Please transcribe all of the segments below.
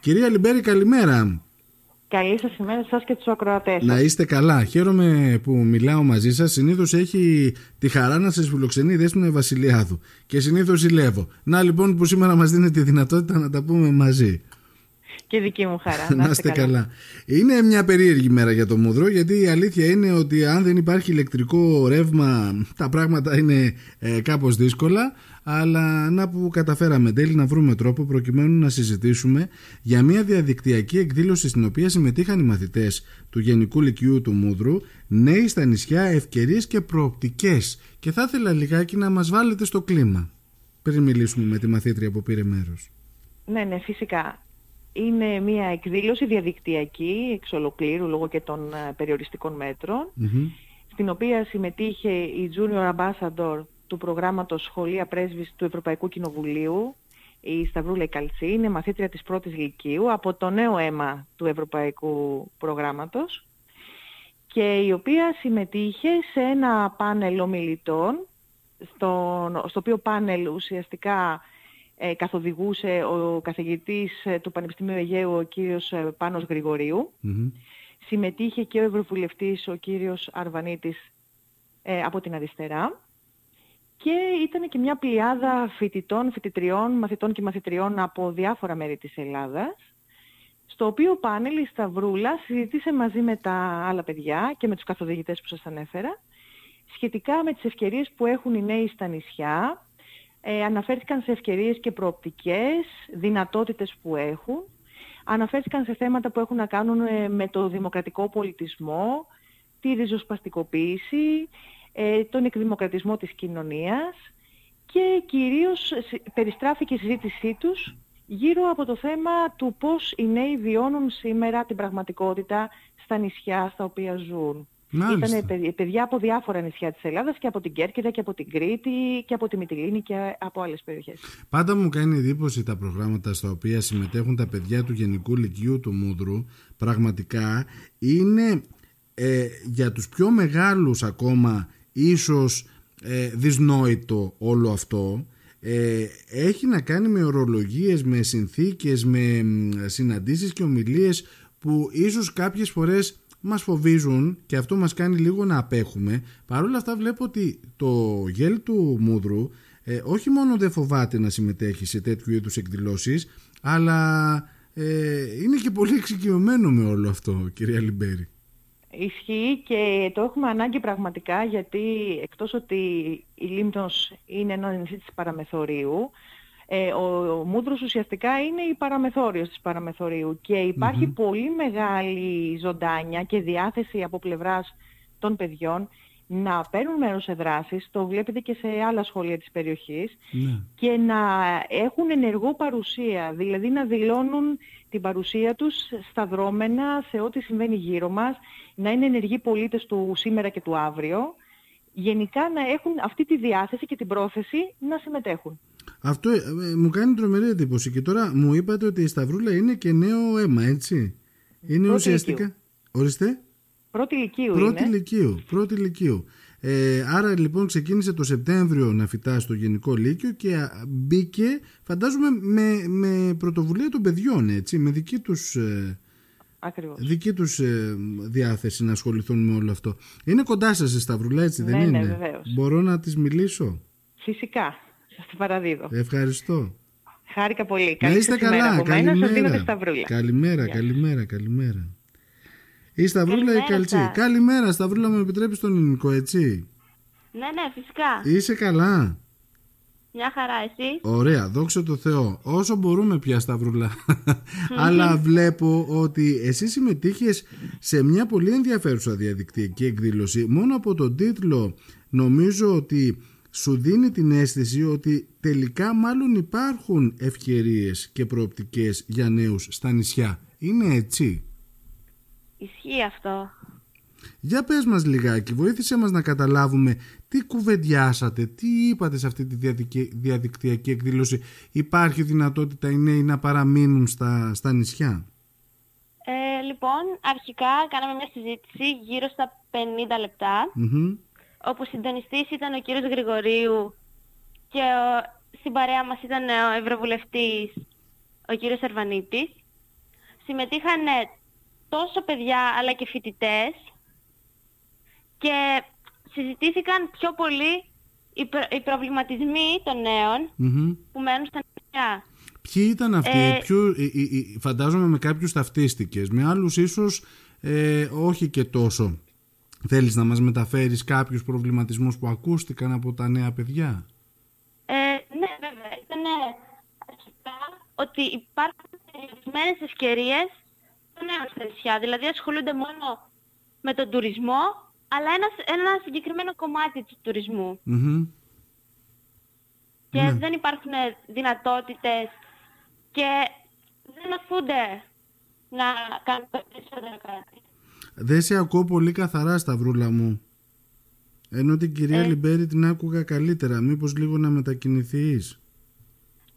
Κυρία Λιμπέρη, καλημέρα. Καλή σας ημέρα σας και τους ακροατές. Να είστε καλά. Χαίρομαι που μιλάω μαζί σας. Συνήθως έχει τη χαρά να σας φιλοξενεί η Δέσποινα Βασιλιάδου. Και συνήθως ζηλεύω. Να λοιπόν που σήμερα μας δίνει τη δυνατότητα να τα πούμε μαζί. Και δική μου χαρά. Να είστε καλά. Είναι μια περίεργη μέρα για το Μούδρο, γιατί η αλήθεια είναι ότι αν δεν υπάρχει ηλεκτρικό ρεύμα, τα πράγματα είναι ε, κάπως δύσκολα. Αλλά να που καταφέραμε τέλει να βρούμε τρόπο προκειμένου να συζητήσουμε για μια διαδικτυακή εκδήλωση στην οποία συμμετείχαν οι μαθητές του Γενικού Λυκειού του Μούδρου, νέοι στα νησιά, ευκαιρίες και προοπτικές. Και θα ήθελα λιγάκι να μας βάλετε στο κλίμα πριν μιλήσουμε με τη μαθήτρια που πήρε μέρος. Ναι, ναι, φυσικά. Είναι μια εκδήλωση διαδικτυακή εξ ολοκλήρου λόγω και των ε, περιοριστικών στην οποία συμμετείχε η Junior Ambassador του προγράμματος Σχολεία Πρέσβης του Ευρωπαϊκού Κοινοβουλίου, η Σταυρούλα Καλτσή, είναι μαθήτρια της πρώτης Λυκείου από το νέο αίμα του Ευρωπαϊκού Προγράμματος και η οποία συμμετείχε σε ένα πάνελ ομιλητών, στο, στο οποίο πάνελ ουσιαστικά ε, καθοδηγούσε ο καθηγητής ε, του Πανεπιστημίου Αιγαίου, ο κύριος ε, Πάνος Συμμετείχε και ο Ευρωβουλευτής, ο κύριος Αρβανίτης, από την αριστερά. Και ήταν και μια πλειάδα φοιτητών, φοιτητριών, μαθητών και μαθητριών από διάφορα μέρη της Ελλάδας, στο οποίο πάνελ η Σταυρούλα συζήτησε μαζί με τα άλλα παιδιά και με τους καθοδηγητές που σας ανέφερα, σχετικά με τις ευκαιρίες που έχουν οι νέοι στα νησιά, ε, αναφέρθηκαν σε ευκαιρίες και προοπτικές, δυνατότητες που έχουν. Αναφέρθηκαν σε θέματα που έχουν να κάνουν ε, με το δημοκρατικό πολιτισμό, τη ριζοσπαστικοποίηση, ε, τον εκδημοκρατισμό της κοινωνίας και κυρίως περιστράφηκε η συζήτησή τους γύρω από το θέμα του πώς οι νέοι βιώνουν σήμερα την πραγματικότητα στα νησιά στα οποία ζουν. Ήταν παιδιά από διάφορα νησιά της Ελλάδας και από την Κέρκυρα και από την Κρήτη και από τη Μυτιλίνη και από άλλες περιοχές. Πάντα μου κάνει εντύπωση τα προγράμματα στα οποία συμμετέχουν τα παιδιά του Γενικού Λυκείου του Μούδρου. Πραγματικά είναι ε, για τους πιο μεγάλους ακόμα ίσως ε, δυσνόητο όλο αυτό ε, έχει να κάνει με ορολογίες, με συνθήκες, με συναντήσεις και ομιλίες που ίσως κάποιες φορές μας φοβίζουν και αυτό μας κάνει λίγο να απέχουμε. Παρ' όλα αυτά βλέπω ότι το γέλ του Μούδρου ε, όχι μόνο δεν φοβάται να συμμετέχει σε τέτοιου είδους εκδηλώσεις αλλά ε, είναι και πολύ εξοικειωμένο με όλο αυτό κυρία Λιμπέρη. Ισχύει και το έχουμε ανάγκη πραγματικά γιατί εκτός ότι η Λίμπτος είναι ένα νησί της Παραμεθορίου, ε, ο, ο Μούδρος ουσιαστικά είναι η παραμεθόριος της Παραμεθορίου και υπαρχει πολύ μεγάλη ζωντάνια και διάθεση από πλευράς των παιδιών να παίρνουν μέρος σε δράσεις, το βλέπετε και σε άλλα σχολεία της περιοχής, ναι. και να έχουν ενεργό παρουσία, δηλαδή να δηλώνουν την παρουσία τους στα δρόμενα, σε ό,τι συμβαίνει γύρω μας, να είναι ενεργοί πολίτες του σήμερα και του αύριο, γενικά να έχουν αυτή τη διάθεση και την πρόθεση να συμμετέχουν. Αυτό ε, ε, μου κάνει τρομερή εντύπωση και τώρα μου είπατε ότι η Σταυρούλα είναι και νέο αίμα, έτσι. Είναι Πρώτη ουσιαστικά... Ορίστε. Πρώτη ηλικίου Πρώτη ηλικίου. Πρώτη ηλικίου. Ε, άρα λοιπόν ξεκίνησε το Σεπτέμβριο να φυτάς στο Γενικό Λύκειο και μπήκε φαντάζομαι με, με πρωτοβουλία των παιδιών έτσι, με δική τους, ε, δική τους ε, διάθεση να ασχοληθούν με όλο αυτό. Είναι κοντά σας η Σταυρουλά έτσι δεν ναι, είναι; Ναι, βεβαίως. Μπορώ να τις μιλήσω; Φυσικά. Σας το παραδίδω. Ευχαριστώ. Χάρηκα πολύ. Να είστε καλά. Καλημέρα. Καλημέρα, καλημέρα, καλημέρα. Η Σταυρούλα η Καλτσή. Καλημέρα, Σταυρούλα, μου επιτρέπει τον ελληνικό, έτσι; Ναι, ναι, φυσικά. Είσαι καλά; Μια χαρά, εσύ; Ωραία, δόξα τω Θεώ. Όσο μπορούμε πια, Σταυρούλα. Αλλά βλέπω ότι εσύ συμμετείχες σε μια πολύ ενδιαφέρουσα διαδικτυακή εκδήλωση. Μόνο από τον τίτλο νομίζω ότι σου δίνει την αίσθηση ότι τελικά μάλλον υπάρχουν ευκαιρίες και προοπτικές για νέους στα νησιά. Είναι έτσι; Ισχύει αυτό. Για πες μας λιγάκι, βοήθησε μας να καταλάβουμε τι κουβεντιάσατε, τι είπατε σε αυτή τη διαδικτυακή εκδήλωση. Υπάρχει δυνατότητα οι νέοι να παραμείνουν στα, στα νησιά; Ε, λοιπόν, αρχικά κάναμε μια συζήτηση γύρω στα 50 λεπτά, mm-hmm. Όπου συντονιστής ήταν ο κύριος Γρηγορίου και ο, στην παρέα μας ήταν ο Ευρωβουλευτής, ο ο κύριος Σερβανίτης. Συμμετείχαν τόσο παιδιά αλλά και φοιτητές και συζητήθηκαν πιο πολύ οι, προβληματισμοί των νεων που μένουν στα νησιά. Ποιοι ήταν αυτοί, ε, ποιο, φαντάζομαι με κάποιους ταυτίστηκες, με άλλους ίσως ε, όχι και τόσο. Θέλεις να μας μεταφέρεις κάποιους προβληματισμούς που ακούστηκαν από τα νέα παιδιά; Ε, ναι, βέβαια. Ήταν αρχικά ότι υπάρχουν ορισμένες ευκαιρίες των νέων στα νησιά. Δηλαδή ασχολούνται μόνο με τον τουρισμό, αλλά ένα, ένα συγκεκριμένο κομμάτι του τουρισμου Και ναι. δεν υπάρχουν δυνατότητες και δεν αφούνται να κάνουν περισσότερο κάτι. Δεν σε ακούω πολύ καθαρά, Σταυρούλα μου. Ενώ την κυρία ε... Λιμπέρη την άκουγα καλύτερα. Μήπως λίγο να μετακινηθείς;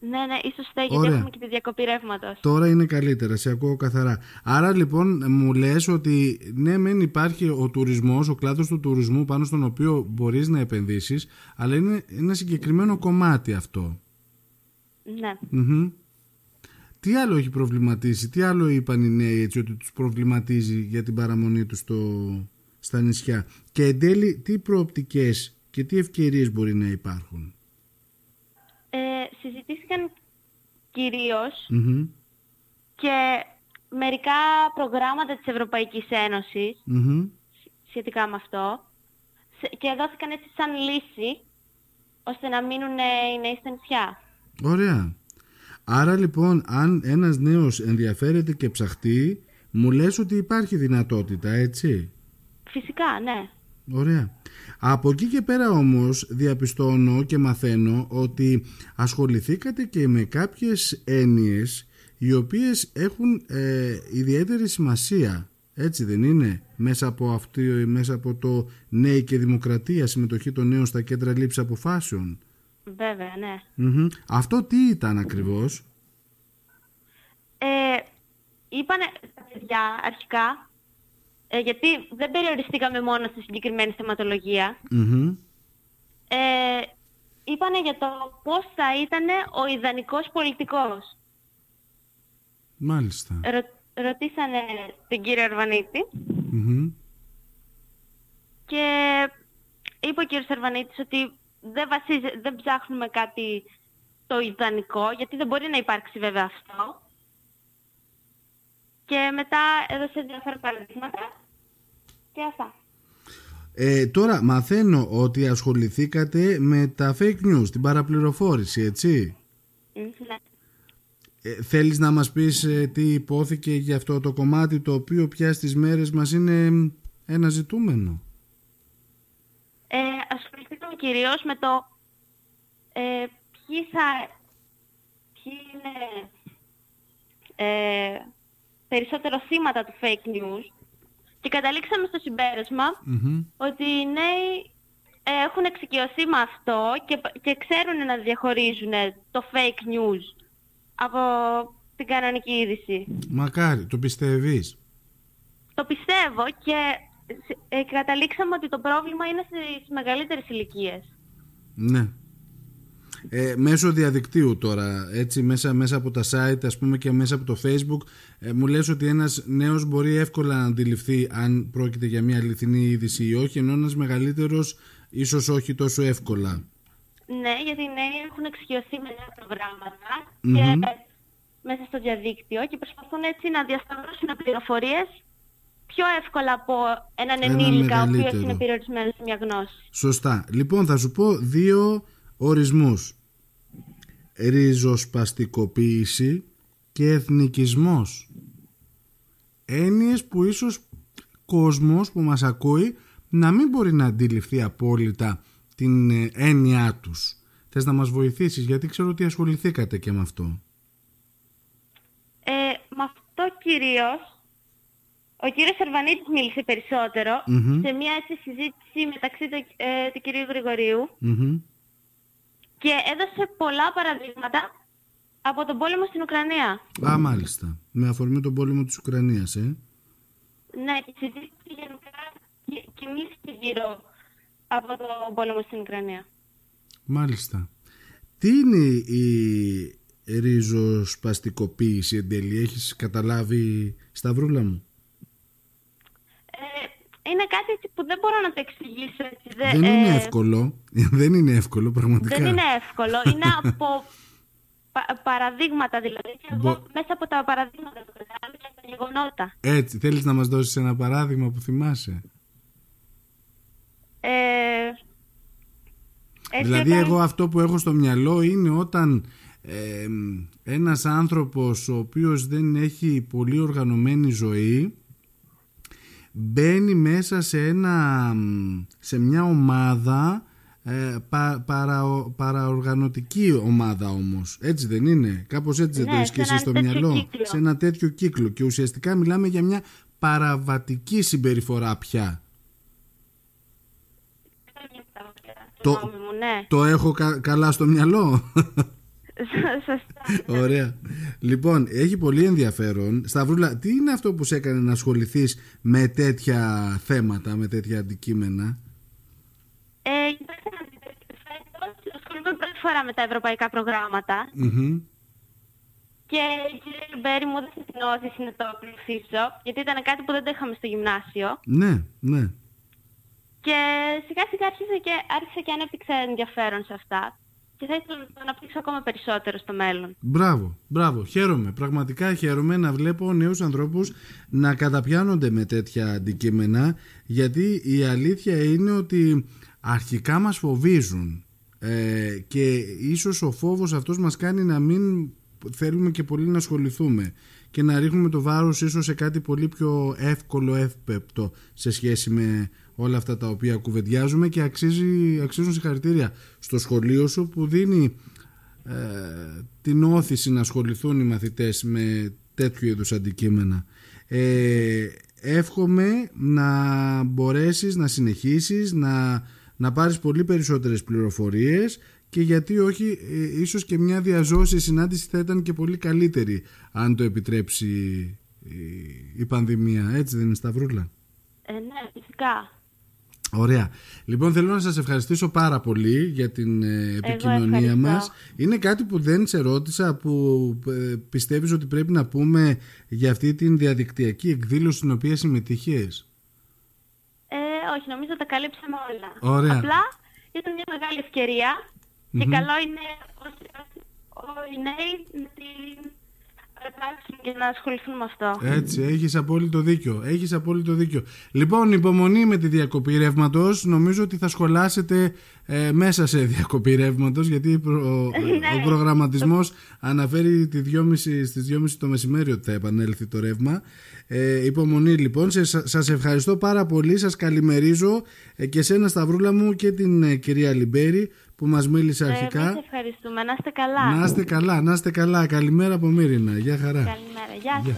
Ναι, ναι, ίσως φταίει γιατί έχουμε και τη διακοπή ρεύματος. Τώρα είναι καλύτερα, σε ακούω καθαρά. Άρα λοιπόν μου λες ότι ναι μεν υπάρχει ο τουρισμός, ο κλάδος του τουρισμού πάνω στον οποίο μπορείς να επενδύσεις, αλλά είναι ένα συγκεκριμένο κομμάτι αυτό. Ναι. Τι άλλο έχει προβληματίσει, τι άλλο είπαν οι νέοι έτσι ότι τους προβληματίζει για την παραμονή τους στο, στα νησιά και εν τέλει τι προοπτικές και τι ευκαιρίες μπορεί να υπάρχουν; Ε, συζητήθηκαν και μερικά προγράμματα της Ευρωπαϊκής σχετικά με αυτό και δόθηκαν έτσι σαν λύση ώστε να μείνουν οι νέοι στα νησιά. Ωραία. Άρα λοιπόν αν ένας νέος ενδιαφέρεται και ψαχτεί μου λες ότι υπάρχει δυνατότητα έτσι; Φυσικά ναι. Ωραία. Από εκεί και πέρα όμως διαπιστώνω και μαθαίνω ότι ασχοληθήκατε και με κάποιες έννοιες οι οποίες έχουν ε, ιδιαίτερη σημασία. Έτσι δεν είναι; Μέσα από, αυτή, μέσα από το νέη και δημοκρατία συμμετοχή των νέων στα κέντρα λήψης αποφάσεων. Βέβαια, ναι. Αυτό τι ήταν ακριβώς; Ε, είπανε τα παιδιά αρχικά, ε, γιατί δεν περιοριστήκαμε μόνο στη συγκεκριμένη ε, είπανε για το πώς θα ήταν ο ιδανικός πολιτικός. Μάλιστα. ρωτήσανε την κύριο και είπε ο κύριος Αρβανίτης ότι δεν, βασίζει, δεν ψάχνουμε κάτι το ιδανικό, γιατί δεν μπορεί να υπάρξει βέβαια αυτό. Και μετά έδωσε διάφορα παραδείγματα και αυτά. Ε, τώρα μαθαίνω ότι ασχοληθήκατε με τα fake news, την παραπληροφόρηση, έτσι. Ναι. Ε, θέλεις να μας πεις ε, τι υπόθηκε για αυτό το κομμάτι το οποίο πια στις μέρες μας είναι ένα ζητούμενο; Ε, ασχοληθήκαμε κυρίως με το ε, ποιοι, θα, ποιοι είναι ε, περισσότερο θύματα του fake news και καταλήξαμε στο συμπερασμα ότι οι νέοι ε, έχουν εξοικειωθεί με αυτό και, και ξέρουν να διαχωρίζουν το fake news από την κανονική είδηση. Μακάρι, το πιστεύεις. Το πιστεύω και ε, καταλήξαμε ότι το πρόβλημα είναι στις μεγαλύτερες ηλικίες. Ναι. Ε, μέσω διαδικτύου τώρα, έτσι, μέσα, μέσα από τα site ας πούμε και μέσα από το facebook ε, μου λες ότι ένας νέος μπορεί εύκολα να αντιληφθεί αν πρόκειται για μια αληθινή είδηση ή όχι ενώ ένας μεγαλύτερος ίσως όχι τόσο εύκολα. Ναι, γιατί οι νέοι έχουν εξοικειωθεί με νέα και μέσα στο διαδίκτυο και προσπαθούν έτσι να διασταυρώσουν πληροφορίες πιο εύκολα από έναν ενήλικα ο οποίος είναι περιορισμένος σε μια γνώση. Σωστά. Λοιπόν θα σου πω δύο ορισμούς. Ριζοσπαστικοποίηση και εθνικισμός. Έννοιες που ίσως κόσμος που μας ακούει να μην μπορεί να αντιληφθεί απόλυτα την ε, έννοιά τους. Θες να μας βοηθήσεις γιατί ξέρω ότι ασχοληθήκατε και με αυτό. Ε, με αυτό κυρίως ο κύριος Σερβανίτης μίλησε σε μια έτσι συζήτηση μεταξύ του, ε, του κυρίου και έδωσε πολλά παραδείγματα από τον πόλεμο στην Ουκρανία. Α, μάλιστα. Με αφορμή τον πόλεμο της Ουκρανίας, ε. Ναι, και συζήτηση γενικά και μίλησε γύρω από τον πόλεμο στην Ουκρανία. Μάλιστα. Τι είναι η, ριζοσπαστικοποίηση εν τέλει; Έχεις καταλάβει Σταυρούλα μου; Ε, είναι κάτι που δεν μπορώ να το εξηγήσω έτσι. Δεν είναι ε, εύκολο. Δεν είναι εύκολο πραγματικά. Δεν είναι εύκολο. Είναι από πα- παραδείγματα δηλαδή. Και εγώ Μπο- μέσα από τα παραδείγματα του κατάλαβα και από τα γεγονότα. Έτσι, θέλεις να μας δώσεις ένα παράδειγμα που θυμάσαι; Ε, έτσι δηλαδή όταν- εγώ αυτό που έχω στο μυαλό είναι όταν ε, ένας άνθρωπος ο οποίος δεν έχει πολύ οργανωμένη ζωή μπαίνει μέσα σε, ένα, σε μια ομάδα ε, πα, παρα, παραοργανωτική ομάδα όμως έτσι δεν είναι; Κάπως έτσι δεν Ναι, το έχεις σε και εσύ έναν στο τέτοιο μυαλό; κύκλο. σε ένα τέτοιο κύκλο και ουσιαστικά μιλάμε για μια παραβατική συμπεριφορά πια Το- Γνώμη μου, ναι. το έχω κα- καλά στο μυαλό; Σωστά. Ωραία. Λοιπόν, έχει πολύ ενδιαφέρον. Σταυρούλα, τι είναι αυτό που σε έκανε να ασχοληθείς με τέτοια θέματα, με τέτοια αντικείμενα; Ε, κοιτάξτε να δείτε, φέτος ασχολούμαι πρώτη φορά με τα ευρωπαϊκά προγράμματα Μμμ. και η κυρία Λιμπέρη μου έδωσε την όθηση να το ακολουθήσω γιατί ήταν κάτι που δεν το είχαμε στο γυμνάσιο Ναι, ναι. και σιγά σιγά άρχισε και, άρχισε και ανέπτυξε ενδιαφέρον σε αυτά και θα ήθελα να το αναπτύξω ακόμα περισσότερο στο μέλλον. Μπράβο, μπράβο. Χαίρομαι. Πραγματικά χαίρομαι να βλέπω νέους ανθρώπους να καταπιάνονται με τέτοια αντικείμενα γιατί η αλήθεια είναι ότι αρχικά μας φοβίζουν ε, και ίσως ο φόβος αυτός μας κάνει να μην θέλουμε και πολύ να ασχοληθούμε και να ρίχνουμε το βάρος ίσως σε κάτι πολύ πιο εύκολο, εύπεπτο σε σχέση με όλα αυτά τα οποία κουβεντιάζουμε και αξίζει, αξίζουν συγχαρητήρια στο σχολείο σου που δίνει ε, την όθηση να ασχοληθούν οι μαθητές με τέτοιου είδους αντικείμενα. Ε, εύχομαι να μπορέσεις να συνεχίσεις, να, να πάρεις πολύ περισσότερες πληροφορίες και γιατί όχι, ε, ίσως και μια διαζώση συνάντηση θα ήταν και πολύ καλύτερη αν το επιτρέψει η, η πανδημία. Έτσι δεν είναι Σταυρούλα; Ε, ναι, φυσικά. Ωραία. Λοιπόν, θέλω να σας ευχαριστήσω πάρα πολύ για την ε, επικοινωνία ευχαριστώ. μας. Είναι κάτι που δεν σε ρώτησα, που ε, πιστεύεις ότι πρέπει να πούμε για αυτή την διαδικτυακή εκδήλωση στην οποία συμμετείχες; Ε, όχι, νομίζω τα καλύψαμε όλα. Ωραία. Απλά ήταν μια μεγάλη ευκαιρία και καλό είναι όσοι, όσοι, οι νέοι να την αρπάξουν και να ασχοληθούν με αυτό. Έτσι, έχεις απόλυτο δίκιο. Έχεις απόλυτο δίκιο. Λοιπόν, υπομονή με τη διακοπή ρεύματος. Νομίζω ότι θα σχολάσετε ε, μέσα σε διακοπή ρεύματος, γιατί προ- ο, ο προγραμματισμός αναφέρει τη 2.30 στις 2.30 το μεσημέρι ότι θα επανέλθει το ρεύμα. Ε, υπομονή λοιπόν. Σε, σας ευχαριστώ πάρα πολύ. Σας καλημερίζω ε, και σένα Σταυρούλα μου και την ε, κυρία Λιμπέρη που μας μίλησε αρχικά. Εμείς ευχαριστούμε. Να είστε καλά. να είστε καλά, να είστε καλά. Καλημέρα από Μύρινα. Γεια χαρά. Καλημέρα. Γεια σας. Γεια.